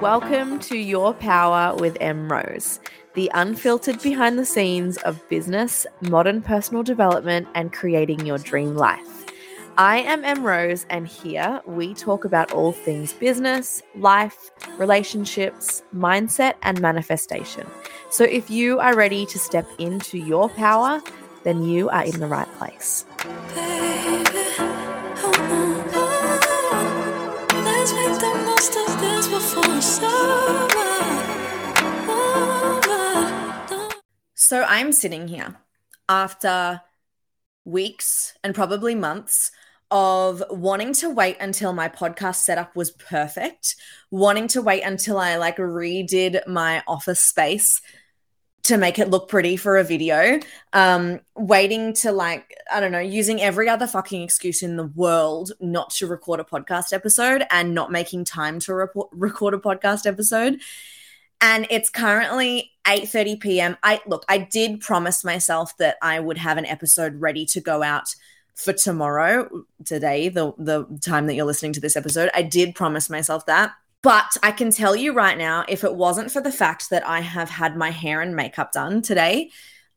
Welcome to Your Power with M Rose, the unfiltered behind the scenes of business, modern personal development, and creating your dream life. I am M Rose, and here we talk about all things business, life, relationships, mindset, and manifestation. So if you are ready to step into your power, then you are in the right place. So I'm sitting here after weeks and probably months of wanting to wait until my podcast setup was perfect, wanting to wait until I like redid my office space to make it look pretty for a video, um, waiting to like, I don't know, using every other fucking excuse in the world not to record a podcast episode and not making time to report, record a podcast episode and it's currently 8:30 p.m. I look, I did promise myself that I would have an episode ready to go out for tomorrow, today, the the time that you're listening to this episode. I did promise myself that. But I can tell you right now, if it wasn't for the fact that I have had my hair and makeup done today,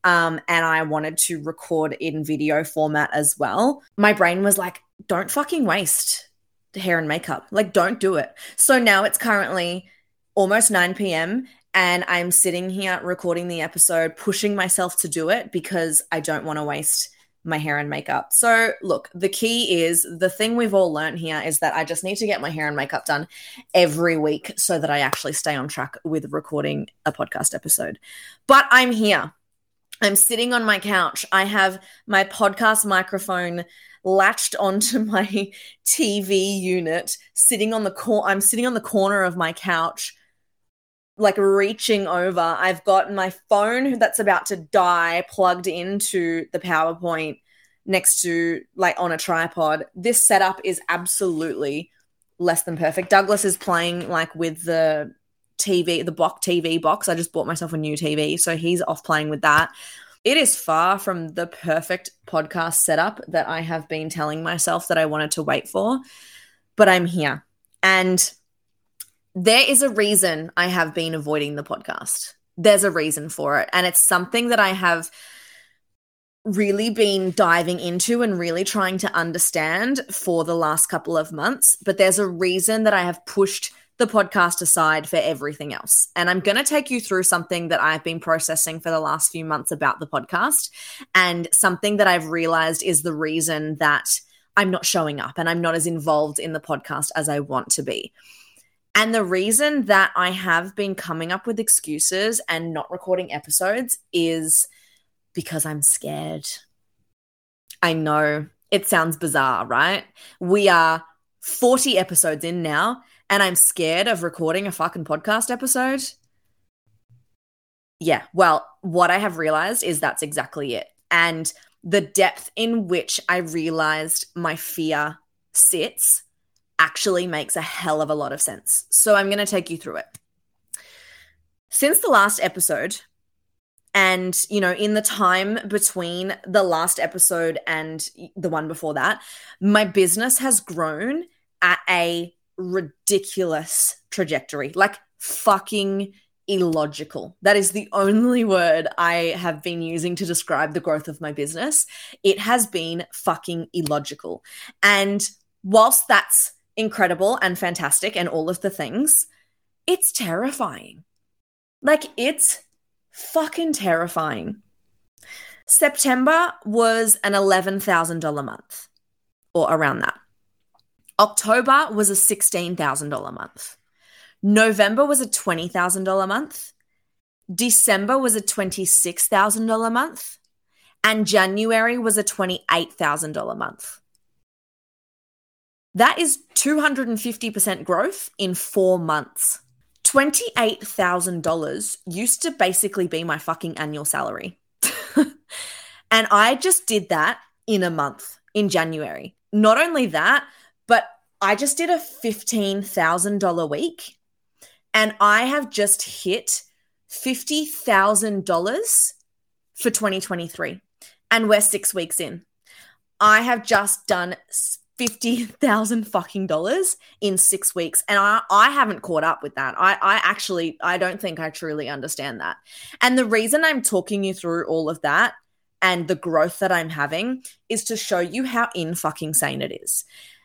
um, and I wanted to record in video format as well, my brain was like, don't fucking waste hair and makeup. Like, don't do it. So now it's currently almost 9 p.m. and I'm sitting here recording the episode, pushing myself to do it because I don't want to waste my hair and makeup. So, look, the key is the thing we've all learned here is that I just need to get my hair and makeup done every week so that I actually stay on track with recording a podcast episode. But I'm here. I'm sitting on my couch. I have my podcast microphone latched onto my TV unit, sitting on the cor- I'm sitting on the corner of my couch like reaching over. I've got my phone that's about to die plugged into the PowerPoint next to like on a tripod. This setup is absolutely less than perfect. Douglas is playing like with the TV, the Bock TV box. I just bought myself a new TV, so he's off playing with that. It is far from the perfect podcast setup that I have been telling myself that I wanted to wait for, but I'm here. And there is a reason I have been avoiding the podcast. There's a reason for it. And it's something that I have really been diving into and really trying to understand for the last couple of months. But there's a reason that I have pushed the podcast aside for everything else. And I'm going to take you through something that I've been processing for the last few months about the podcast and something that I've realized is the reason that I'm not showing up and I'm not as involved in the podcast as I want to be. And the reason that I have been coming up with excuses and not recording episodes is because I'm scared. I know it sounds bizarre, right? We are 40 episodes in now, and I'm scared of recording a fucking podcast episode. Yeah, well, what I have realized is that's exactly it. And the depth in which I realized my fear sits actually makes a hell of a lot of sense. So I'm going to take you through it. Since the last episode, and you know in the time between the last episode and the one before that my business has grown at a ridiculous trajectory like fucking illogical that is the only word i have been using to describe the growth of my business it has been fucking illogical and whilst that's incredible and fantastic and all of the things, it's terrifying. Like, it's fucking terrifying. September was an $11,000 month or around that. October was a $16,000 month. November was a $20,000 month. December was a $26,000 month. And January was a $28,000 month. That is 250% growth in four months. $28,000 used to basically be my fucking annual salary. and I just did that in a month in January. Not only that, but I just did a $15,000 week and I have just hit $50,000 for 2023. And we're six weeks in. I have just done fifty thousand fucking dollars in six weeks, and I I haven't caught up with that. I I actually I don't think I truly understand that. And the reason I'm talking you through all of that and the growth that I'm having is to show you how in fucking sane it is.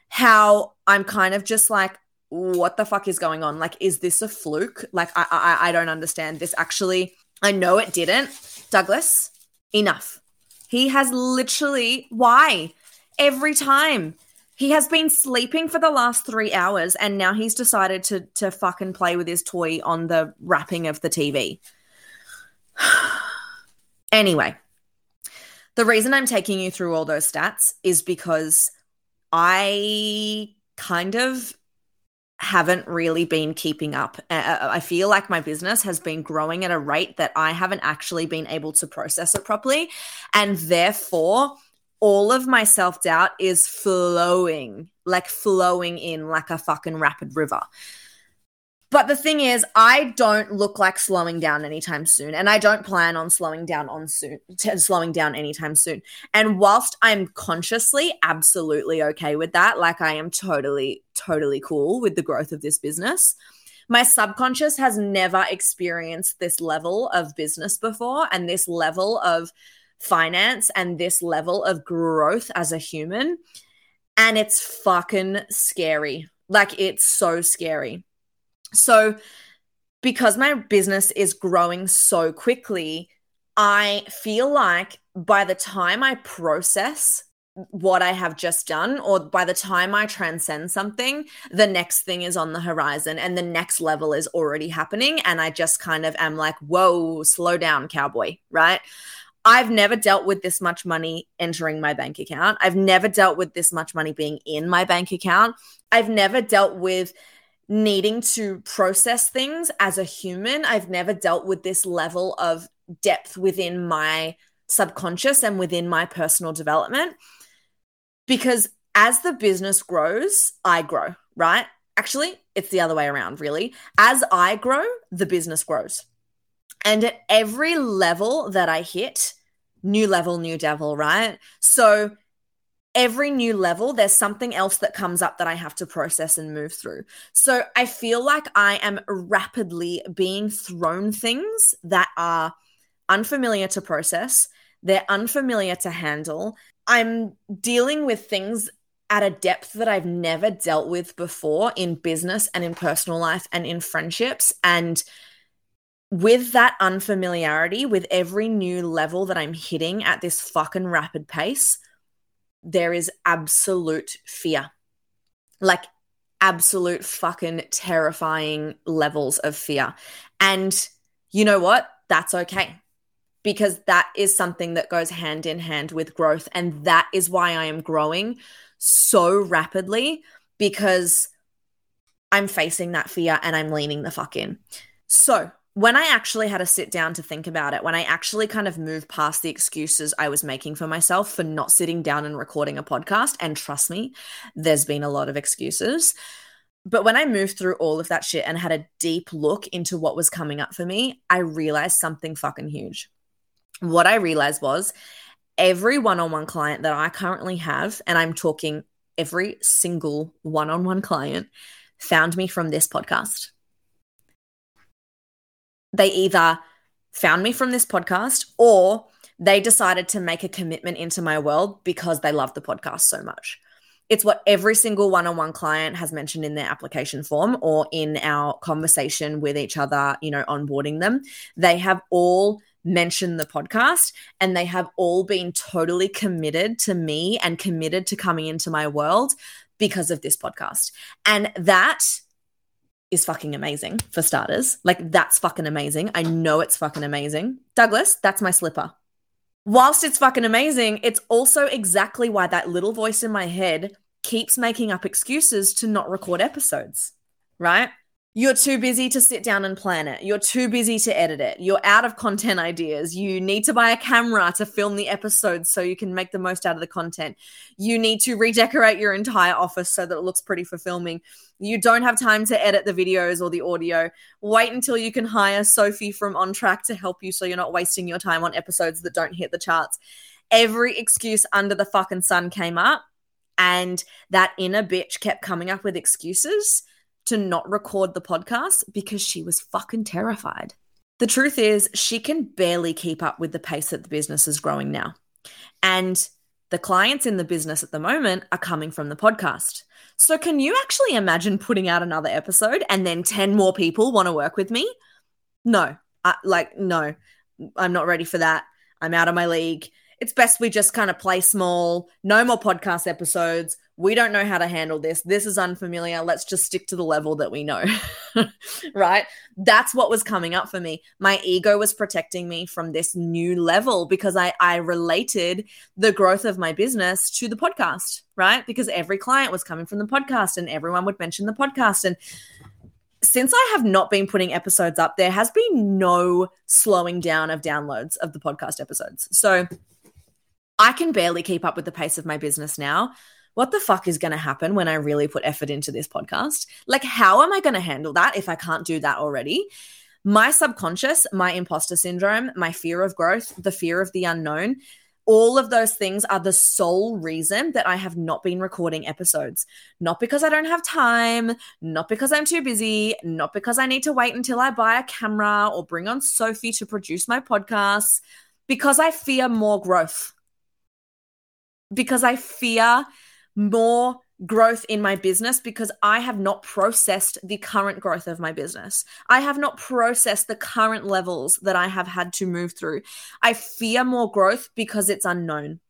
How I'm kind of just like, what the fuck is going on? Like, is this a fluke? Like, I I, I don't understand this. Actually, I know it didn't. Douglas, enough. He has literally why every time he has been sleeping for the last three hours and now he's decided to to fucking play with his toy on the wrapping of the TV. anyway, the reason I'm taking you through all those stats is because I kind of haven't really been keeping up. I feel like my business has been growing at a rate that I haven't actually been able to process it properly. And therefore, all of my self doubt is flowing, like flowing in like a fucking rapid river. But the thing is, I don't look like slowing down anytime soon, and I don't plan on slowing down on soon, t- slowing down anytime soon. And whilst I'm consciously absolutely okay with that, like I am totally, totally cool with the growth of this business, my subconscious has never experienced this level of business before, and this level of finance and this level of growth as a human. And it's fucking scary. Like, it's so scary. So, because my business is growing so quickly, I feel like by the time I process what I have just done, or by the time I transcend something, the next thing is on the horizon and the next level is already happening. And I just kind of am like, whoa, slow down, cowboy, right? I've never dealt with this much money entering my bank account. I've never dealt with this much money being in my bank account. I've never dealt with needing to process things as a human. I've never dealt with this level of depth within my subconscious and within my personal development because as the business grows, I grow, right? Actually, it's the other way around, really. As I grow, the business grows. And at every level that I hit, new level, new devil, right? So every new level, there's something else that comes up that I have to process and move through. So I feel like I am rapidly being thrown things that are unfamiliar to process, they're unfamiliar to handle. I'm dealing with things at a depth that I've never dealt with before in business and in personal life and in friendships. And with that unfamiliarity, with every new level that I'm hitting at this fucking rapid pace, there is absolute fear. Like absolute fucking terrifying levels of fear. And you know what? That's okay. Because that is something that goes hand in hand with growth. And that is why I am growing so rapidly because I'm facing that fear and I'm leaning the fuck in. So, when I actually had to sit down to think about it, when I actually kind of moved past the excuses I was making for myself for not sitting down and recording a podcast, and trust me, there's been a lot of excuses. But when I moved through all of that shit and had a deep look into what was coming up for me, I realized something fucking huge. What I realized was every one on one client that I currently have, and I'm talking every single one on one client, found me from this podcast they either found me from this podcast or they decided to make a commitment into my world because they love the podcast so much. It's what every single one on one client has mentioned in their application form or in our conversation with each other, you know, onboarding them. They have all mentioned the podcast and they have all been totally committed to me and committed to coming into my world because of this podcast. And that is fucking amazing for starters. Like, that's fucking amazing. I know it's fucking amazing. Douglas, that's my slipper. Whilst it's fucking amazing, it's also exactly why that little voice in my head keeps making up excuses to not record episodes, right? You're too busy to sit down and plan it. You're too busy to edit it. You're out of content ideas. You need to buy a camera to film the episodes so you can make the most out of the content. You need to redecorate your entire office so that it looks pretty for filming. You don't have time to edit the videos or the audio. Wait until you can hire Sophie from On Track to help you so you're not wasting your time on episodes that don't hit the charts. Every excuse under the fucking sun came up And that inner bitch kept coming up with excuses to not record the podcast because she was fucking terrified. The truth is, she can barely keep up with the pace that the business is growing now. And the clients in the business at the moment are coming from the podcast. So, can you actually imagine putting out another episode and then 10 more people want to work with me? No, I, like, no, I'm not ready for that. I'm out of my league it's best we just kind of play small, no more podcast episodes. We don't know how to handle this. This is unfamiliar. Let's just stick to the level that we know. right? That's what was coming up for me. My ego was protecting me from this new level because I I related the growth of my business to the podcast, right? Because every client was coming from the podcast and everyone would mention the podcast and since I have not been putting episodes up, there has been no slowing down of downloads of the podcast episodes. So I can barely keep up with the pace of my business now. What the fuck is going to happen when I really put effort into this podcast? Like, how am I going to handle that if I can't do that already? My subconscious, my imposter syndrome, my fear of growth, the fear of the unknown, all of those things are the sole reason that I have not been recording episodes. Not because I don't have time, not because I'm too busy, not because I need to wait until I buy a camera or bring on Sophie to produce my podcasts, because I fear more growth because I fear more growth in my business because I have not processed the current growth of my business. I have not processed the current levels that I have had to move through. I fear more growth because it's unknown.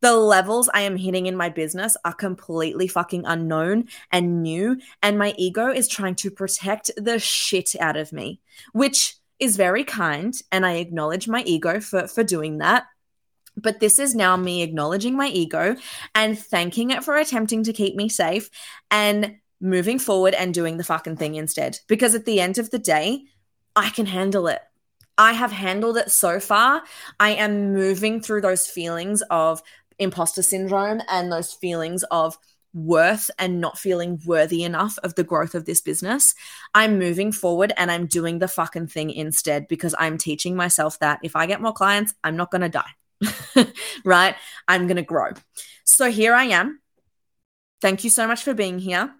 The levels I am hitting in my business are completely fucking unknown and new, and my ego is trying to protect the shit out of me, which is very kind. And I acknowledge my ego for, for doing that. But this is now me acknowledging my ego and thanking it for attempting to keep me safe and moving forward and doing the fucking thing instead. Because at the end of the day, I can handle it. I have handled it so far. I am moving through those feelings of imposter syndrome and those feelings of worth and not feeling worthy enough of the growth of this business. I'm moving forward and I'm doing the fucking thing instead because I'm teaching myself that if I get more clients, I'm not going to die. right? I'm going to grow. So here I am. Thank you so much for being here.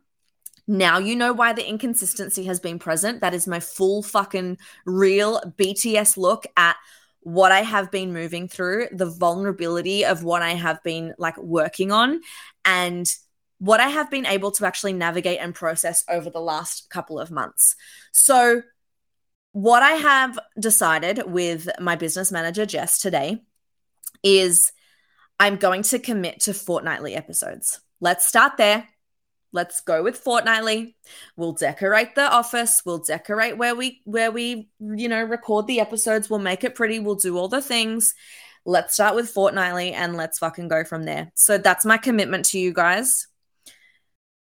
Now you know why the inconsistency has been present. That is my full fucking real BTS look at what I have been moving through, the vulnerability of what I have been like working on, and what I have been able to actually navigate and process over the last couple of months. So, what I have decided with my business manager, Jess, today is I'm going to commit to fortnightly episodes. Let's start there. Let's go with fortnightly. We'll decorate the office. We'll decorate where we where we you know record the episodes. We'll make it pretty. We'll do all the things. Let's start with fortnightly and let's fucking go from there. So that's my commitment to you guys.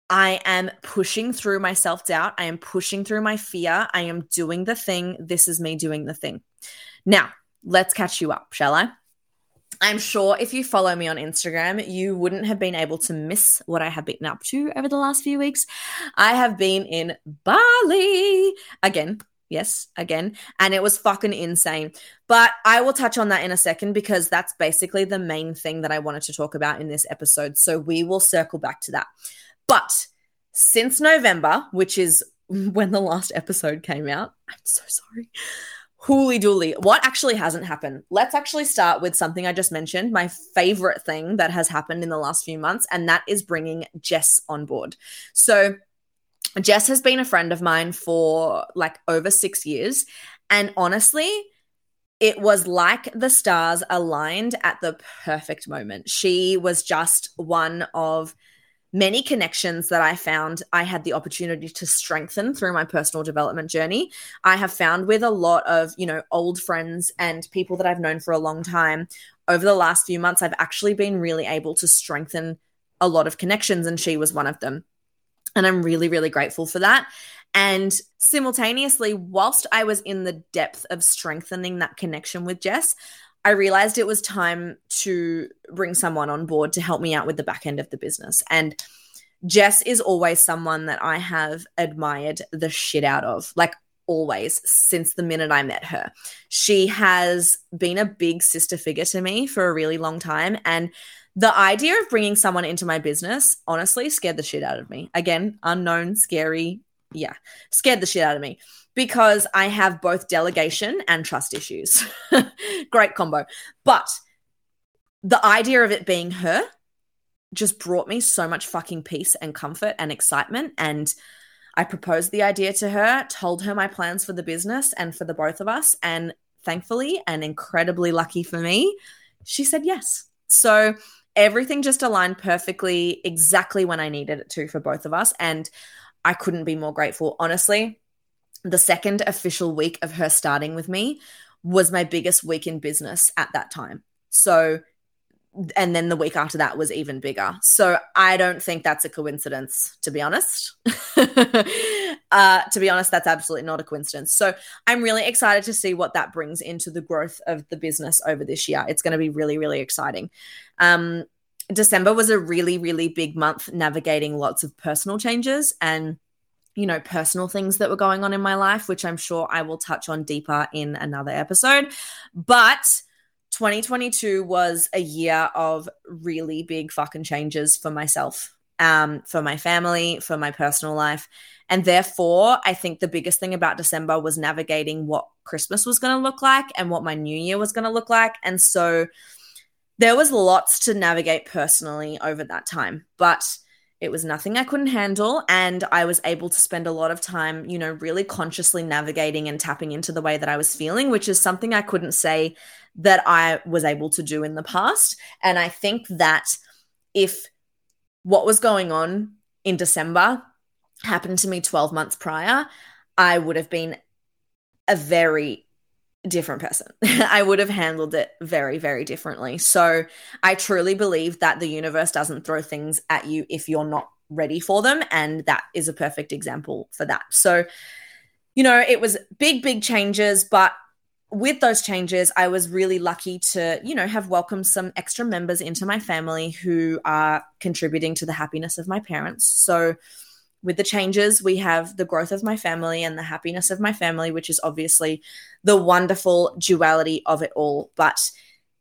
I am pushing through my self doubt. I am pushing through my fear. I am doing the thing. This is me doing the thing. Now, let's catch you up, shall I? I'm sure if you follow me on Instagram, you wouldn't have been able to miss what I have been up to over the last few weeks. I have been in Bali again. Yes, again. And it was fucking insane. But I will touch on that in a second because that's basically the main thing that I wanted to talk about in this episode. So we will circle back to that. But since November, which is when the last episode came out, I'm so sorry. Hooly dooly. What actually hasn't happened? Let's actually start with something I just mentioned, my favorite thing that has happened in the last few months, and that is bringing Jess on board. So, Jess has been a friend of mine for like over six years. And honestly, it was like the stars aligned at the perfect moment. She was just one of many connections that I found I had the opportunity to strengthen through my personal development journey. I have found with a lot of, you know, old friends and people that I've known for a long time over the last few months, I've actually been really able to strengthen a lot of connections, and she was one of them. And I'm really, really grateful for that. And simultaneously, whilst I was in the depth of strengthening that connection with Jess, I realized it was time to bring someone on board to help me out with the back end of the business. And Jess is always someone that I have admired the shit out of. Like, always since the minute I met her. She has been a big sister figure to me for a really long time. And the idea of bringing someone into my business honestly scared the shit out of me. Again, unknown, scary. Yeah, scared the shit out of me because I have both delegation and trust issues. Great combo. But the idea of it being her just brought me so much fucking peace and comfort and excitement. And I proposed the idea to her, told her my plans for the business and for the both of us. And thankfully, and incredibly lucky for me, she said yes. So everything just aligned perfectly, exactly when I needed it to for both of us. And I couldn't be more grateful. Honestly, the second official week of her starting with me was my biggest week in business at that time. So and then the week after that was even bigger. So I don't think that's a coincidence, to be honest. uh, to be honest, that's absolutely not a coincidence. So I'm really excited to see what that brings into the growth of the business over this year. It's going to be really, really exciting. Um, December was a really, really big month navigating lots of personal changes and you know, personal things that were going on in my life, which I'm sure I will touch on deeper in another episode. But 2022 was a year of really big fucking changes for myself, um, for my family, for my personal life. And therefore, I think the biggest thing about December was navigating what Christmas was going to look like and what my new year was going to look like. And so there was lots to navigate personally over that time. But it was nothing I couldn't handle. And I was able to spend a lot of time, you know, really consciously navigating and tapping into the way that I was feeling, which is something I couldn't say that I was able to do in the past. And I think that if what was going on in December happened to me 12 months prior, I would have been a very different person. I would have handled it very, very differently. So I truly believe that the universe doesn't throw things at you if you're not ready for them. And that is a perfect example for that. So, you know, it was big, big changes, but with those changes, I was really lucky to, you know, have welcomed some extra members into my family who are contributing to the happiness of my parents. So, with the changes, we have the growth of my family and the happiness of my family, which is obviously the wonderful duality of it all. But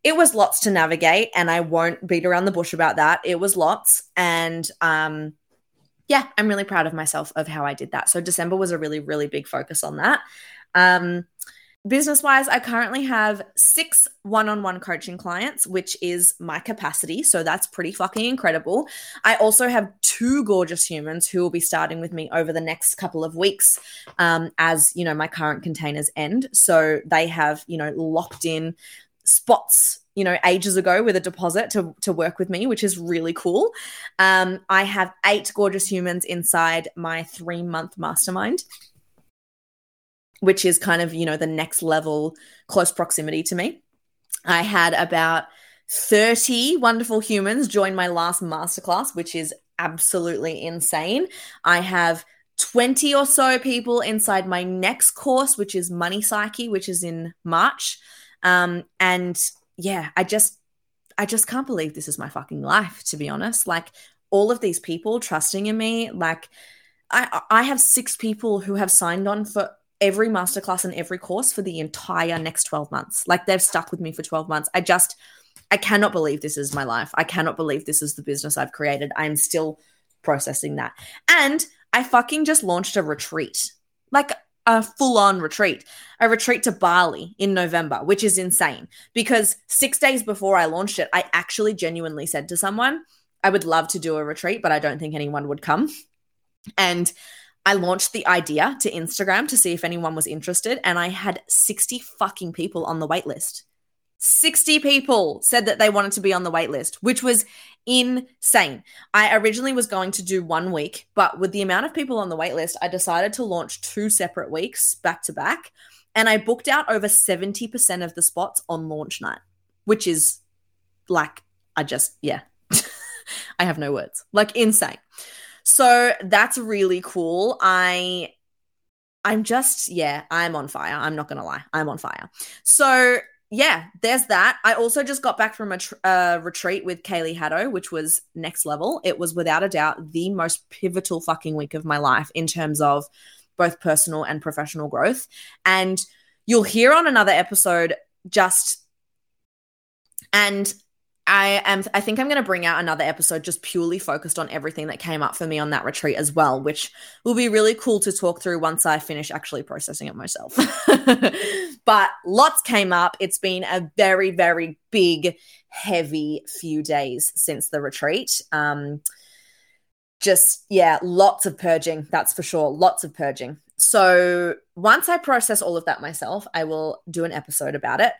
it was lots to navigate, and I won't beat around the bush about that. It was lots. And um, yeah, I'm really proud of myself of how I did that. So December was a really, really big focus on that. Um, business wise, I currently have six one on one coaching clients, which is my capacity. So that's pretty fucking incredible. I also have two gorgeous humans who will be starting with me over the next couple of weeks um, as, you know, my current containers end. So they have, you know, locked in spots you know ages ago with a deposit to, to work with me which is really cool um, i have eight gorgeous humans inside my three month mastermind which is kind of, you know, the next level close proximity to me. I had about 30 wonderful humans join my last masterclass, which is absolutely insane. I have 20 or so people inside my next course, which is Money Psyche, which is in March. Um, and yeah, I just, I just can't believe this is my fucking life, to be honest. Like all of these people trusting in me, like I, I have six people who have signed on for every masterclass and every course for the entire next 12 months. Like they've stuck with me for 12 months. I just, I cannot believe this is my life. I cannot believe this is the business I've created. I'm still processing that. And I fucking just launched a retreat, like a full on retreat, a retreat to Bali in November, which is insane because six days before I launched it, I actually genuinely said to someone, I would love to do a retreat, but I don't think anyone would come. And I launched the idea to Instagram to see if anyone was interested, and I had 60 fucking people on the waitlist. 60 people said that they wanted to be on the waitlist, which was insane. I originally was going to do one week, but with the amount of people on the waitlist, I decided to launch two separate weeks back to back. And I booked out over 70% of the spots on launch night, which is like, I just, yeah, I have no words. Like, insane. So that's really cool. I I'm just yeah, I'm on fire. I'm not going to lie. I'm on fire. So yeah, there's that. I also just got back from a tr- uh, retreat with Kaylee Haddo, which was next level. It was without a doubt the most pivotal fucking week of my life in terms of both personal and professional growth. And you'll hear on another episode just and I am I think I'm going to bring out another episode just purely focused on everything that came up for me on that retreat as well, which will be really cool to talk through once I finish actually processing it myself. but lots came up. It's been a very very big heavy few days since the retreat. Um just yeah, lots of purging, that's for sure. Lots of purging. So, once I process all of that myself, I will do an episode about it.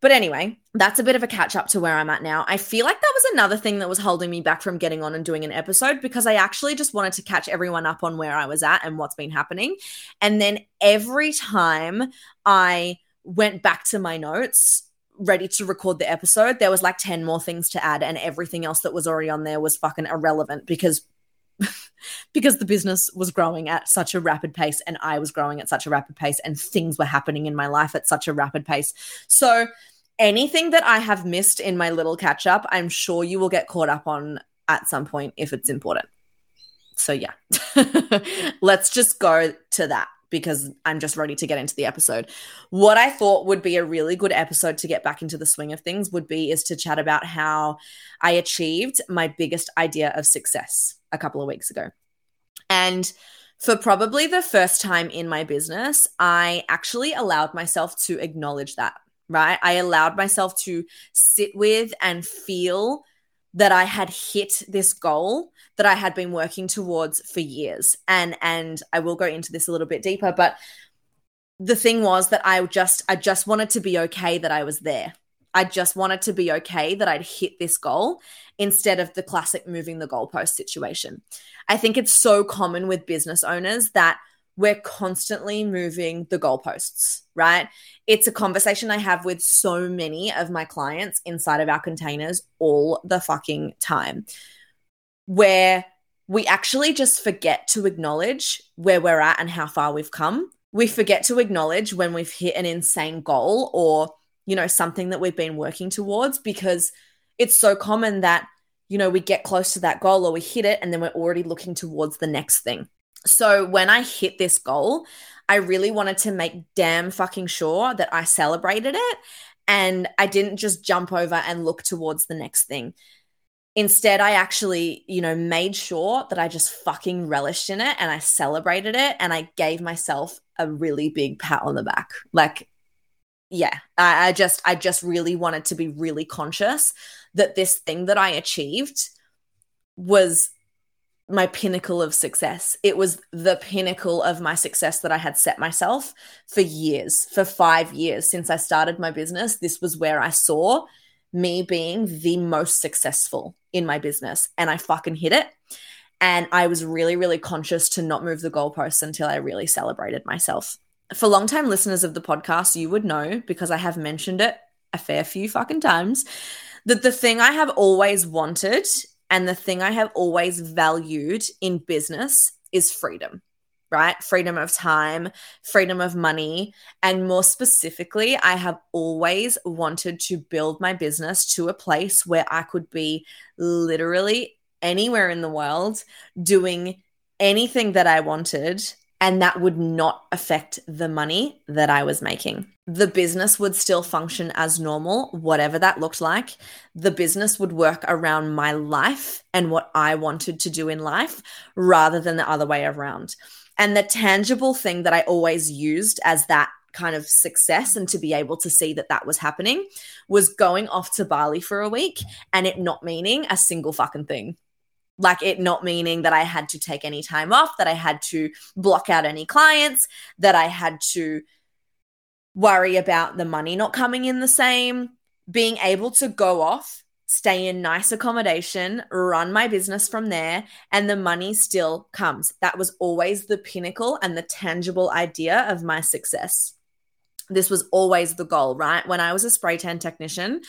But anyway, that's a bit of a catch up to where I'm at now. I feel like that was another thing that was holding me back from getting on and doing an episode because I actually just wanted to catch everyone up on where I was at and what's been happening. And then every time I went back to my notes, ready to record the episode, there was like 10 more things to add, and everything else that was already on there was fucking irrelevant because. because the business was growing at such a rapid pace and I was growing at such a rapid pace and things were happening in my life at such a rapid pace. So anything that I have missed in my little catch up, I'm sure you will get caught up on at some point if it's important. So, yeah, let's just go to that because I'm just ready to get into the episode. What I thought would be a really good episode to get back into the swing of things would be is to chat about how I achieved my biggest idea of success a couple of weeks ago. And for probably the first time in my business, I actually allowed myself to acknowledge that right? I allowed myself to sit with and feel that I had hit this goal that I had been working towards for years. And and I will go into this a little bit deeper, but the thing was that I just I just wanted to be okay that I was there. I just wanted to be okay that I'd hit this goal instead of the classic moving the goalpost situation. I think it's so common with business owners that we're constantly moving the goalposts, right? It's a conversation I have with so many of my clients inside of our containers all the fucking time, where we actually just forget to acknowledge where we're at and how far we've come. We forget to acknowledge when we've hit an insane goal or, you know, something that we've been working towards because it's so common that, you know, we get close to that goal or we hit it and then we're already looking towards the next thing so when I hit this goal, I really wanted to make damn fucking sure that I celebrated it and I didn't just jump over and look towards the next thing. Instead, I actually, you know, made sure that I just fucking relished in it and I celebrated it and I gave myself a really big pat on the back. Like, yeah, I, I just, I just really wanted to be really conscious that this thing that I achieved was my pinnacle of success. It was the pinnacle of my success that I had set myself for years, for five years since I started my business. This was where I saw me being the most successful in my business. And I fucking hit it. And I was really, really conscious to not move the goalposts until I really celebrated myself. For long-time listeners of the podcast, you would know because I have mentioned it a fair few fucking times that the thing I have always wanted and the thing I have always valued in business is freedom, right? Freedom of time, freedom of money. And more specifically, I have always wanted to build my business to a place where I could be literally anywhere in the world doing anything that I wanted and that would not affect the money that I was making. The business would still function as normal, whatever that looked like. The business would work around my life and what I wanted to do in life rather than the other way around. And the tangible thing that I always used as that kind of success and to be able to see that that was happening was going off to Bali for a week and it not meaning a single fucking thing like it not meaning that I had to take any time off, that I had to block out any clients, that I had to worry about the money not coming in the same, being able to go off, stay in nice accommodation, run my business from there, and the money still comes. That was always the pinnacle and the tangible idea of my success. This was always the goal, right? When I was a spray tan technician,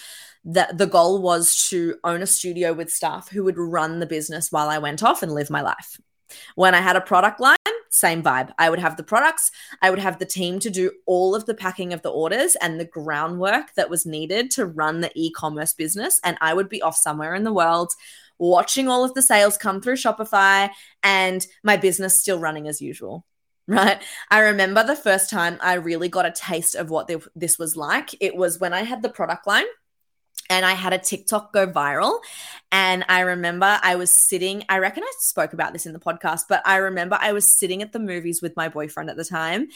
that the goal was to own a studio with staff who would run the business while I went off and live my life. When I had a product line, same vibe. I would have the products, I would have the team to do all of the packing of the orders and the groundwork that was needed to run the e commerce business. And I would be off somewhere in the world watching all of the sales come through Shopify and my business still running as usual. right? I remember the first time I really got a taste of what this was like. It was when I had the product line and I had a TikTok go viral. And I remember I was sitting, I reckon I spoke about this in the podcast, but I remember I was sitting at the movies with my boyfriend at the time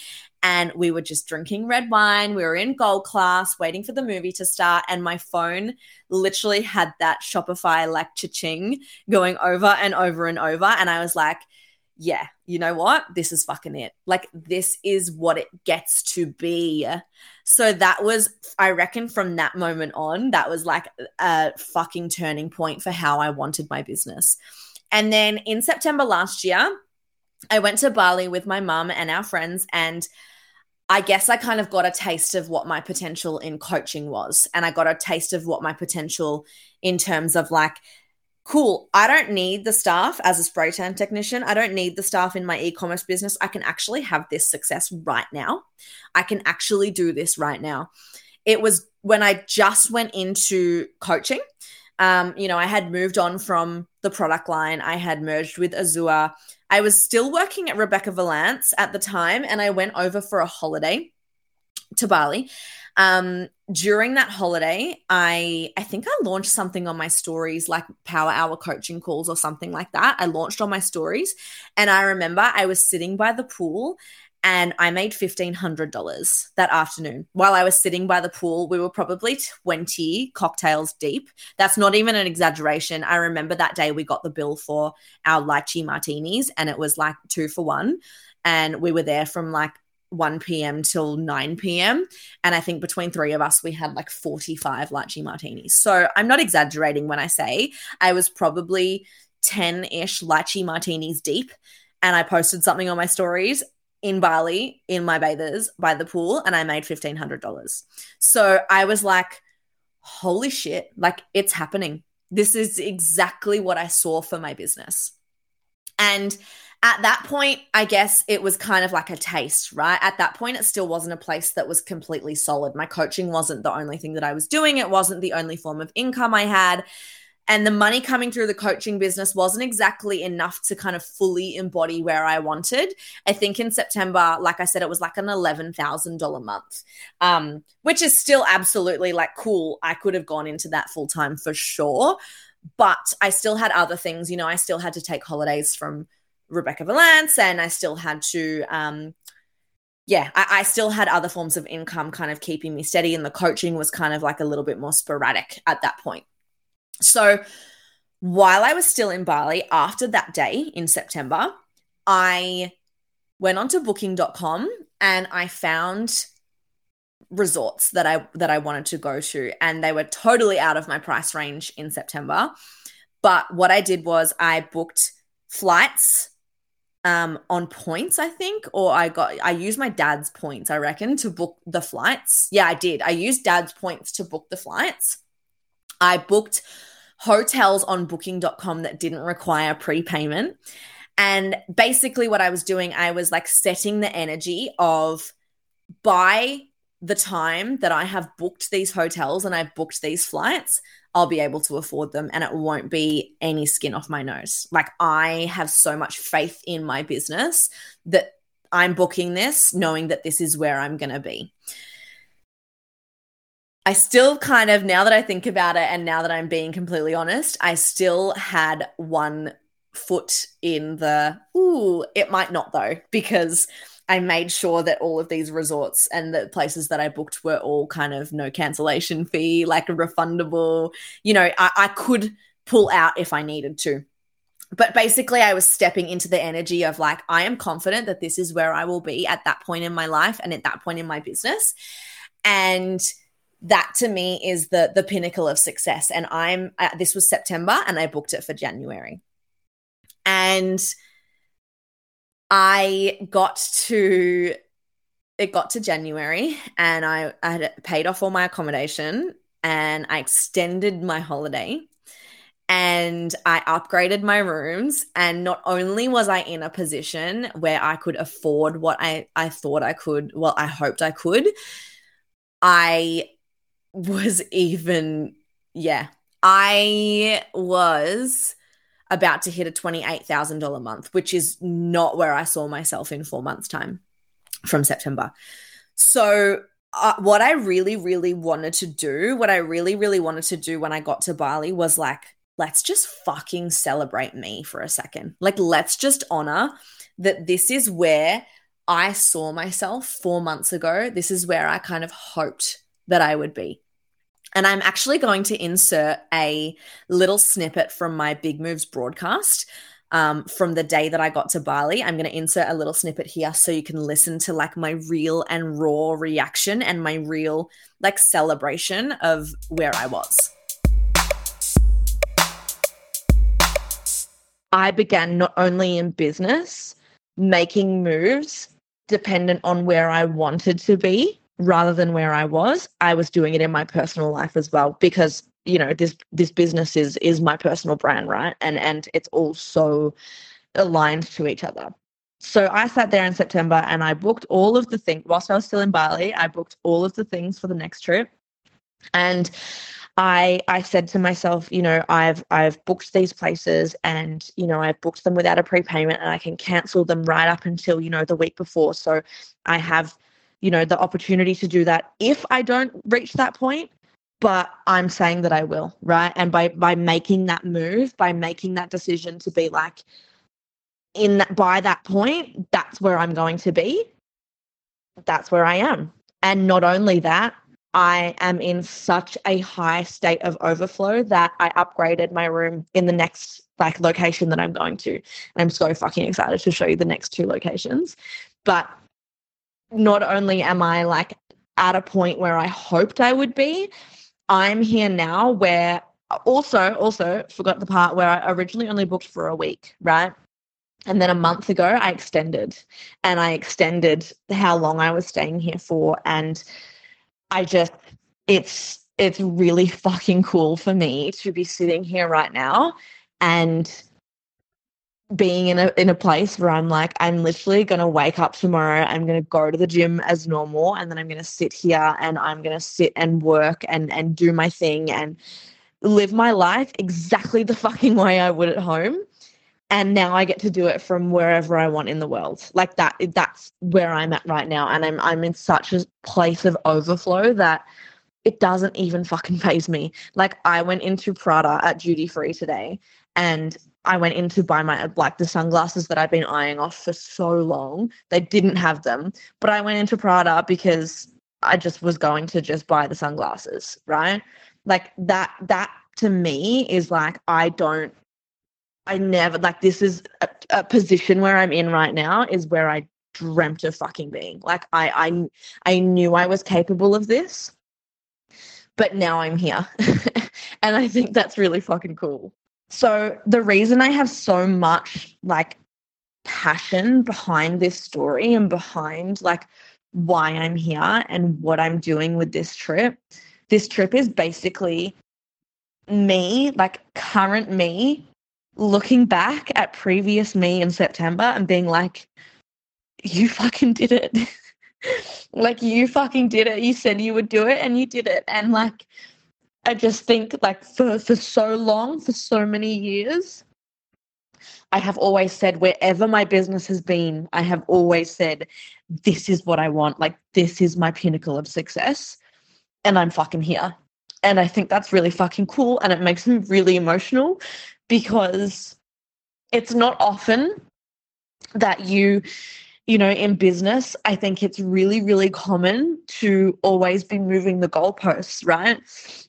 and we were just drinking red wine. We were in gold class waiting for the movie to start. And my phone literally had that Shopify like cha-ching going over and over and over. And I was like, yeah, you know what? This is fucking it. Like, this is what it gets to be. So that was, I reckon, from that moment on, that was like a fucking turning point for how I wanted my business. And then in September last year, I went to Bali with my mum and our friends, and I guess I kind of got a taste of what my potential in coaching was. And I got a taste of what my potential in terms of like cool, I don't need the staff as a spray tan technician. I don't need the staff in my e commerce business. I can actually have this success right now. I can actually do this right now. It was when I just went into coaching. Um, you know, I had moved on from the product line, I had merged with Azure. I was still working at Rebecca Vallance at the time, and I went over for a holiday to Bali. Um, during that holiday, I I think I launched something on my stories like power hour coaching calls or something like that. I launched on my stories and I remember I was sitting by the pool and I made $1500 that afternoon. While I was sitting by the pool, we were probably 20 cocktails deep. That's not even an exaggeration. I remember that day we got the bill for our lychee martinis and it was like 2 for 1 and we were there from like 1 p.m. till 9 p.m. And I think between three of us, we had like 45 lychee martinis. So I'm not exaggerating when I say I was probably 10 ish lychee martinis deep. And I posted something on my stories in Bali in my bathers by the pool and I made $1,500. So I was like, holy shit, like it's happening. This is exactly what I saw for my business. And at that point, I guess it was kind of like a taste, right? At that point, it still wasn't a place that was completely solid. My coaching wasn't the only thing that I was doing, it wasn't the only form of income I had. And the money coming through the coaching business wasn't exactly enough to kind of fully embody where I wanted. I think in September, like I said, it was like an $11,000 month, um, which is still absolutely like cool. I could have gone into that full time for sure. But I still had other things, you know, I still had to take holidays from Rebecca Vallance, and I still had to, um, yeah, I, I, still had other forms of income kind of keeping me steady, and the coaching was kind of like a little bit more sporadic at that point. So while I was still in Bali after that day in September, I went onto booking.com and I found resorts that I that I wanted to go to and they were totally out of my price range in September. But what I did was I booked flights um, on points, I think, or I got I used my dad's points, I reckon, to book the flights. Yeah, I did. I used dad's points to book the flights. I booked hotels on booking.com that didn't require prepayment. And basically what I was doing, I was like setting the energy of by the time that I have booked these hotels and I've booked these flights, I'll be able to afford them and it won't be any skin off my nose. Like I have so much faith in my business that I'm booking this knowing that this is where I'm going to be. I still kind of, now that I think about it and now that I'm being completely honest, I still had one foot in the, ooh, it might not though, because I made sure that all of these resorts and the places that I booked were all kind of no cancellation fee, like refundable. You know, I, I could pull out if I needed to. But basically, I was stepping into the energy of like, I am confident that this is where I will be at that point in my life and at that point in my business. And that to me is the the pinnacle of success. And I'm uh, this was September and I booked it for January. And I got to it got to January and I, I had paid off all my accommodation and I extended my holiday and I upgraded my rooms. And not only was I in a position where I could afford what I, I thought I could, well, I hoped I could, I was even, yeah, I was about to hit a $28,000 month, which is not where I saw myself in four months' time from September. So, uh, what I really, really wanted to do, what I really, really wanted to do when I got to Bali was like, let's just fucking celebrate me for a second. Like, let's just honor that this is where I saw myself four months ago. This is where I kind of hoped that I would be. And I'm actually going to insert a little snippet from my Big Moves broadcast um, from the day that I got to Bali. I'm going to insert a little snippet here so you can listen to like my real and raw reaction and my real like celebration of where I was. I began not only in business, making moves dependent on where I wanted to be, rather than where I was, I was doing it in my personal life as well because you know this this business is is my personal brand, right? And and it's all so aligned to each other. So I sat there in September and I booked all of the things whilst I was still in Bali. I booked all of the things for the next trip, and I I said to myself, you know, I've I've booked these places and you know I've booked them without a prepayment and I can cancel them right up until you know the week before. So I have you know the opportunity to do that if i don't reach that point but i'm saying that i will right? And by by making that move by making that decision to be like in that by that point that's where i'm going to be. That's where i am. And not only that i am in such a high state of overflow that i upgraded my room in the next like location that i'm going to. And i'm so fucking excited to show you the next two locations. But not only am I like at a point where I hoped I would be, I'm here now where also also forgot the part where I originally only booked for a week, right? And then a month ago I extended and I extended how long I was staying here for and I just it's it's really fucking cool for me to be sitting here right now and being in a in a place where I'm like, I'm literally gonna wake up tomorrow, I'm gonna go to the gym as normal, and then I'm gonna sit here and I'm gonna sit and work and and do my thing and live my life exactly the fucking way I would at home. And now I get to do it from wherever I want in the world. Like that, that's where I'm at right now. And I'm I'm in such a place of overflow that it doesn't even fucking faze me. Like I went into Prada at duty free today and I went in to buy my like the sunglasses that I've been eyeing off for so long. They didn't have them, but I went into Prada because I just was going to just buy the sunglasses, right? Like that that to me is like I don't I never like this is a, a position where I'm in right now is where I dreamt of fucking being. Like I I I knew I was capable of this, but now I'm here. and I think that's really fucking cool. So the reason I have so much like passion behind this story and behind like why I'm here and what I'm doing with this trip, this trip is basically me, like current me, looking back at previous me in September and being like, you fucking did it. like, you fucking did it. You said you would do it and you did it. And like, I just think like for for so long, for so many years, I have always said wherever my business has been, I have always said, this is what I want. Like this is my pinnacle of success. And I'm fucking here. And I think that's really fucking cool. And it makes me really emotional because it's not often that you you know, in business, I think it's really, really common to always be moving the goalposts, right?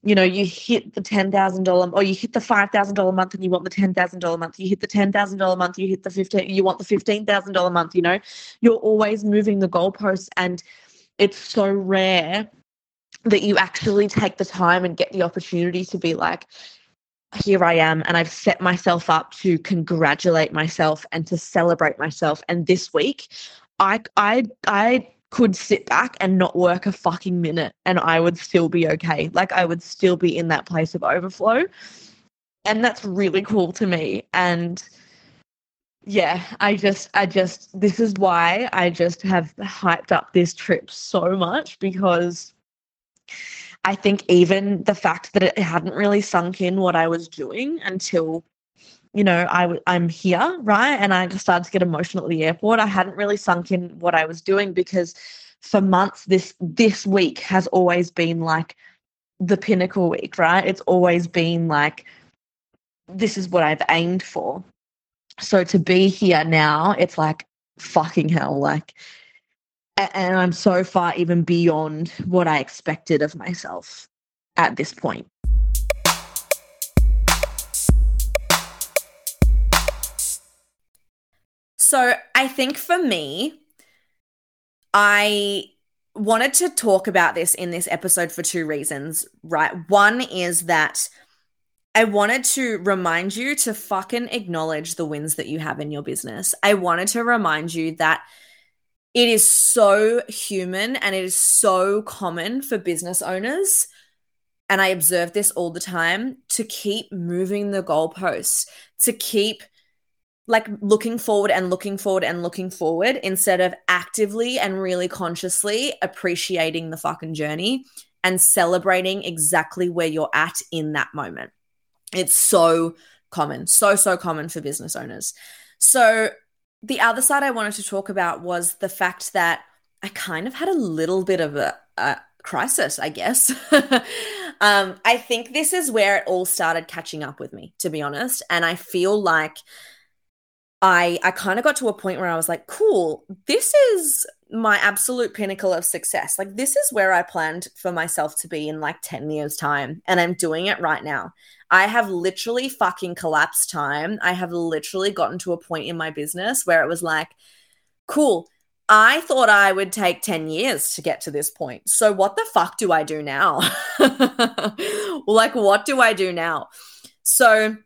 You know, you hit the $10,000 or you hit the $5,000 month and you want the $10,000 month. You hit the $10,000 month, you hit the 15, you want the $15,000 month, you know, you're always moving the goalposts. And it's so rare that you actually take the time and get the opportunity to be like, here I am, and I've set myself up to congratulate myself and to celebrate myself. And this week, I I I could sit back and not work a fucking minute and I would still be okay. Like I would still be in that place of overflow. And that's really cool to me. And yeah, I just I just this is why I just have hyped up this trip so much because I think even the fact that it hadn't really sunk in what I was doing until you know, I w- I'm here, right? And I started to get emotional at the airport. I hadn't really sunk in what I was doing because for months this this week has always been like the pinnacle week, right? It's always been like this is what I've aimed for. So to be here now, it's like fucking hell, like and I'm so far even beyond what I expected of myself at this point. So I think for me, I wanted to talk about this in this episode for two reasons, right? One is that I wanted to remind you to fucking acknowledge the wins that you have in your business. I wanted to remind you that it is so human and it is so common for business owners. And I observe this all the time to keep moving the goalposts, to keep like looking forward and looking forward and looking forward instead of actively and really consciously appreciating the fucking journey and celebrating exactly where you're at in that moment. It's so common, so, so common for business owners. So, the other side I wanted to talk about was the fact that I kind of had a little bit of a, a crisis, I guess. um, I think this is where it all started catching up with me, to be honest. And I feel like I I kind of got to a point where I was like, cool, this is my absolute pinnacle of success. Like this is where I planned for myself to be in like 10 years time and I'm doing it right now. I have literally fucking collapsed time. I have literally gotten to a point in my business where it was like, cool, I thought I would take 10 years to get to this point. So what the fuck do I do now? like what do I do now? So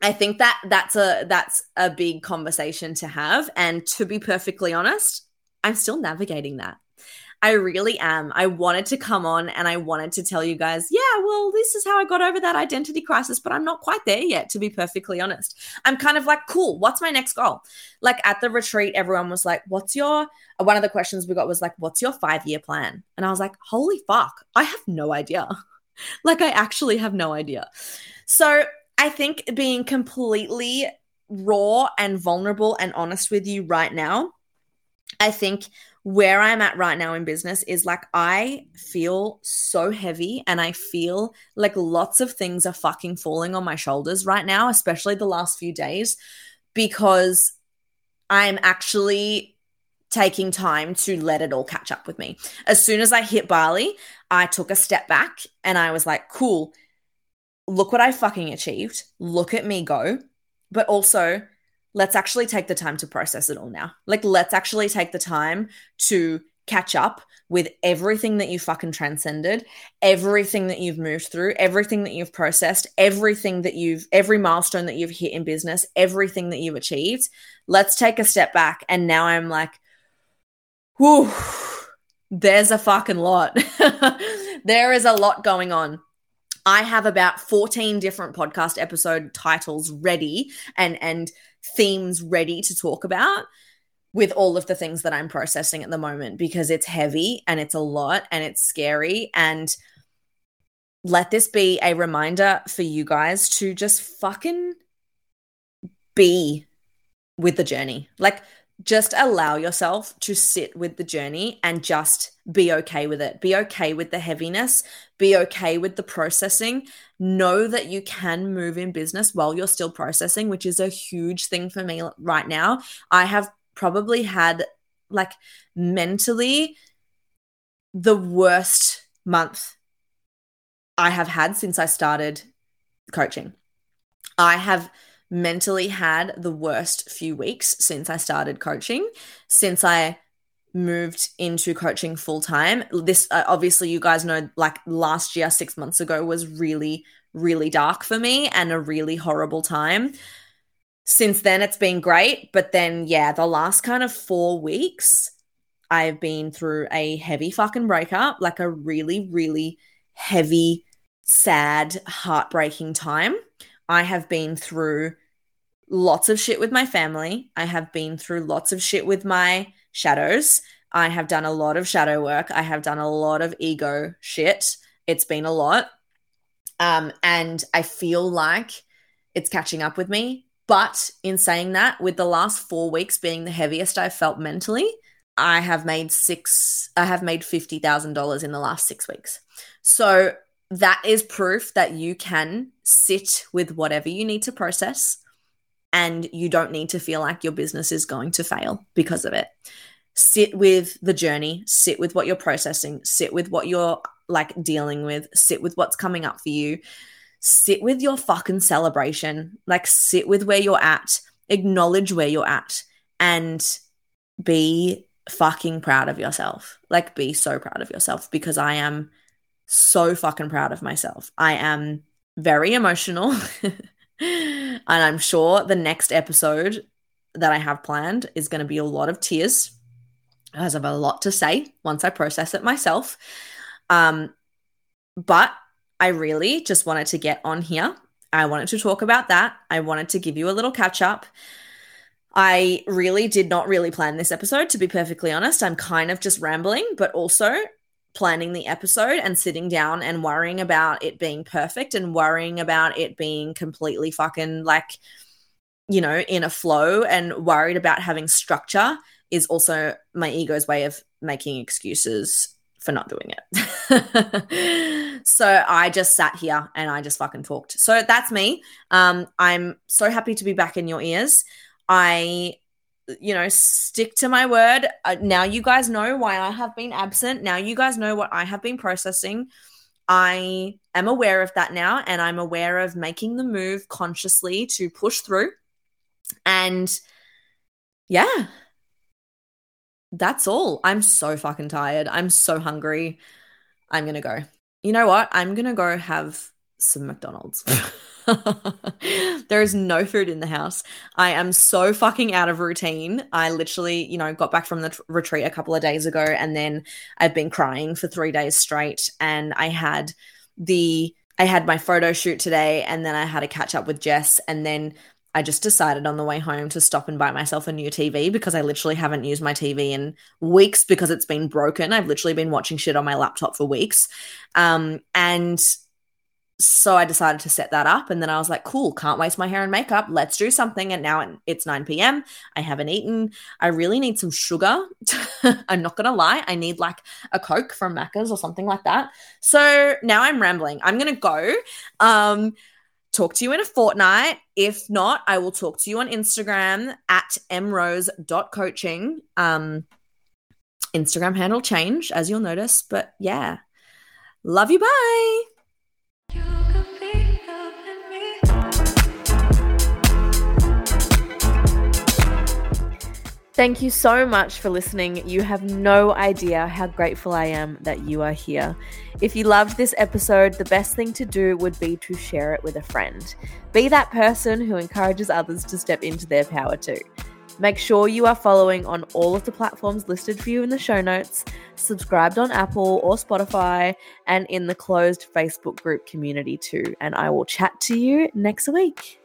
I think that that's a that's a big conversation to have and to be perfectly honest, I'm still navigating that. I really am. I wanted to come on and I wanted to tell you guys, yeah, well, this is how I got over that identity crisis, but I'm not quite there yet, to be perfectly honest. I'm kind of like, cool, what's my next goal? Like at the retreat, everyone was like, what's your, one of the questions we got was like, what's your five year plan? And I was like, holy fuck, I have no idea. like, I actually have no idea. So I think being completely raw and vulnerable and honest with you right now, I think where I'm at right now in business is like I feel so heavy and I feel like lots of things are fucking falling on my shoulders right now, especially the last few days, because I'm actually taking time to let it all catch up with me. As soon as I hit Bali, I took a step back and I was like, cool, look what I fucking achieved. Look at me go. But also, let's actually take the time to process it all now. Like, let's actually take the time to catch up with everything that you fucking transcended, everything that you've moved through, everything that you've processed, everything that you've, every milestone that you've hit in business, everything that you've achieved. Let's take a step back. And now I'm like, whew, there's a fucking lot. there is a lot going on. I have about 14 different podcast episode titles ready and and themes ready to talk about with all of the things that I'm processing at the moment because it's heavy and it's a lot and it's scary and let this be a reminder for you guys to just fucking be with the journey. Like just allow yourself to sit with the journey and just be okay with it. Be okay with the heaviness. Be okay with the processing. Know that you can move in business while you're still processing, which is a huge thing for me right now. I have probably had like mentally the worst month I have had since I started coaching. I have mentally had the worst few weeks since I started coaching, since I moved into coaching full time. This uh, obviously, you guys know, like last year, six months ago, was really, really dark for me and a really horrible time. Since then, it's been great. But then, yeah, the last kind of four weeks, I've been through a heavy fucking breakup, like a really, really heavy, sad, heartbreaking time. I have been through lots of shit with my family. I have been through lots of shit with my shadows. I have done a lot of shadow work. I have done a lot of ego shit. It's been a lot. Um, and I feel like it's catching up with me But in saying that, with the last four weeks being the heaviest I've felt mentally, I have made six, I have made $50,000 in the last six weeks. So that is proof that you can sit with whatever you need to process and you don't need to feel like your business is going to fail because of it. Sit with the journey, sit with what you're processing, sit with what you're like dealing with, sit with what's coming up for you, sit with your fucking celebration, like sit with where you're at, acknowledge where you're at, and be fucking proud of yourself. Like, be so proud of yourself because I am so fucking proud of myself. I am very emotional. and I'm sure the next episode that I have planned is going to be a lot of tears as I have a lot to say once I process it myself. Um, but I really just wanted to get on here. I wanted to talk about that. I wanted to give you a little catch up. I really did not really plan this episode, to be perfectly honest. I'm kind of just rambling, but also planning the episode and sitting down and worrying about it being perfect and worrying about it being completely fucking like, you know, in a flow and worried about having structure is also my ego's way of making excuses for not doing it. so I just sat here and I just fucking talked. So that's me. Um, I'm so happy to be back in your ears. I, you know, stick to my word. Uh, now you guys know why I have been absent. Now you guys know what I have been processing. I am aware of that now, and I'm aware of making the move consciously to push through. And yeah, that's all. I'm so fucking tired. I'm so hungry. I'm going to go. You know what? I'm going to go have some McDonald's. there is no food in the house. I am so fucking out of routine. I literally, you know, got back from the t- retreat a couple of days ago and then I've been crying for 3 days straight and I had the I had my photo shoot today and then I had a catch up with Jess and then I just decided on the way home to stop and buy myself a new TV because I literally haven't used my TV in weeks because it's been broken. I've literally been watching shit on my laptop for weeks. Um, and so I decided to set that up. And then I was like, cool, can't waste my hair and makeup. Let's do something. And now it's 9 p.m. I haven't eaten. I really need some sugar. I'm not going to lie. I need like a Coke from Macca's or something like that. So now I'm rambling. I'm going to go. Um, talk to you in a fortnight. If not, I will talk to you on Instagram at mrose.coaching. Um, Instagram handle change, as you'll notice. But yeah, love you. Bye. Thank you so much for listening. You have no idea how grateful I am that you are here. If you loved this episode, the best thing to do would be to share it with a friend. Be that person who encourages others to step into their power too. Make sure you are following on all of the platforms listed for you in the show notes, subscribed on Apple or Spotify, and in the closed Facebook group community too. And I will chat to you next week.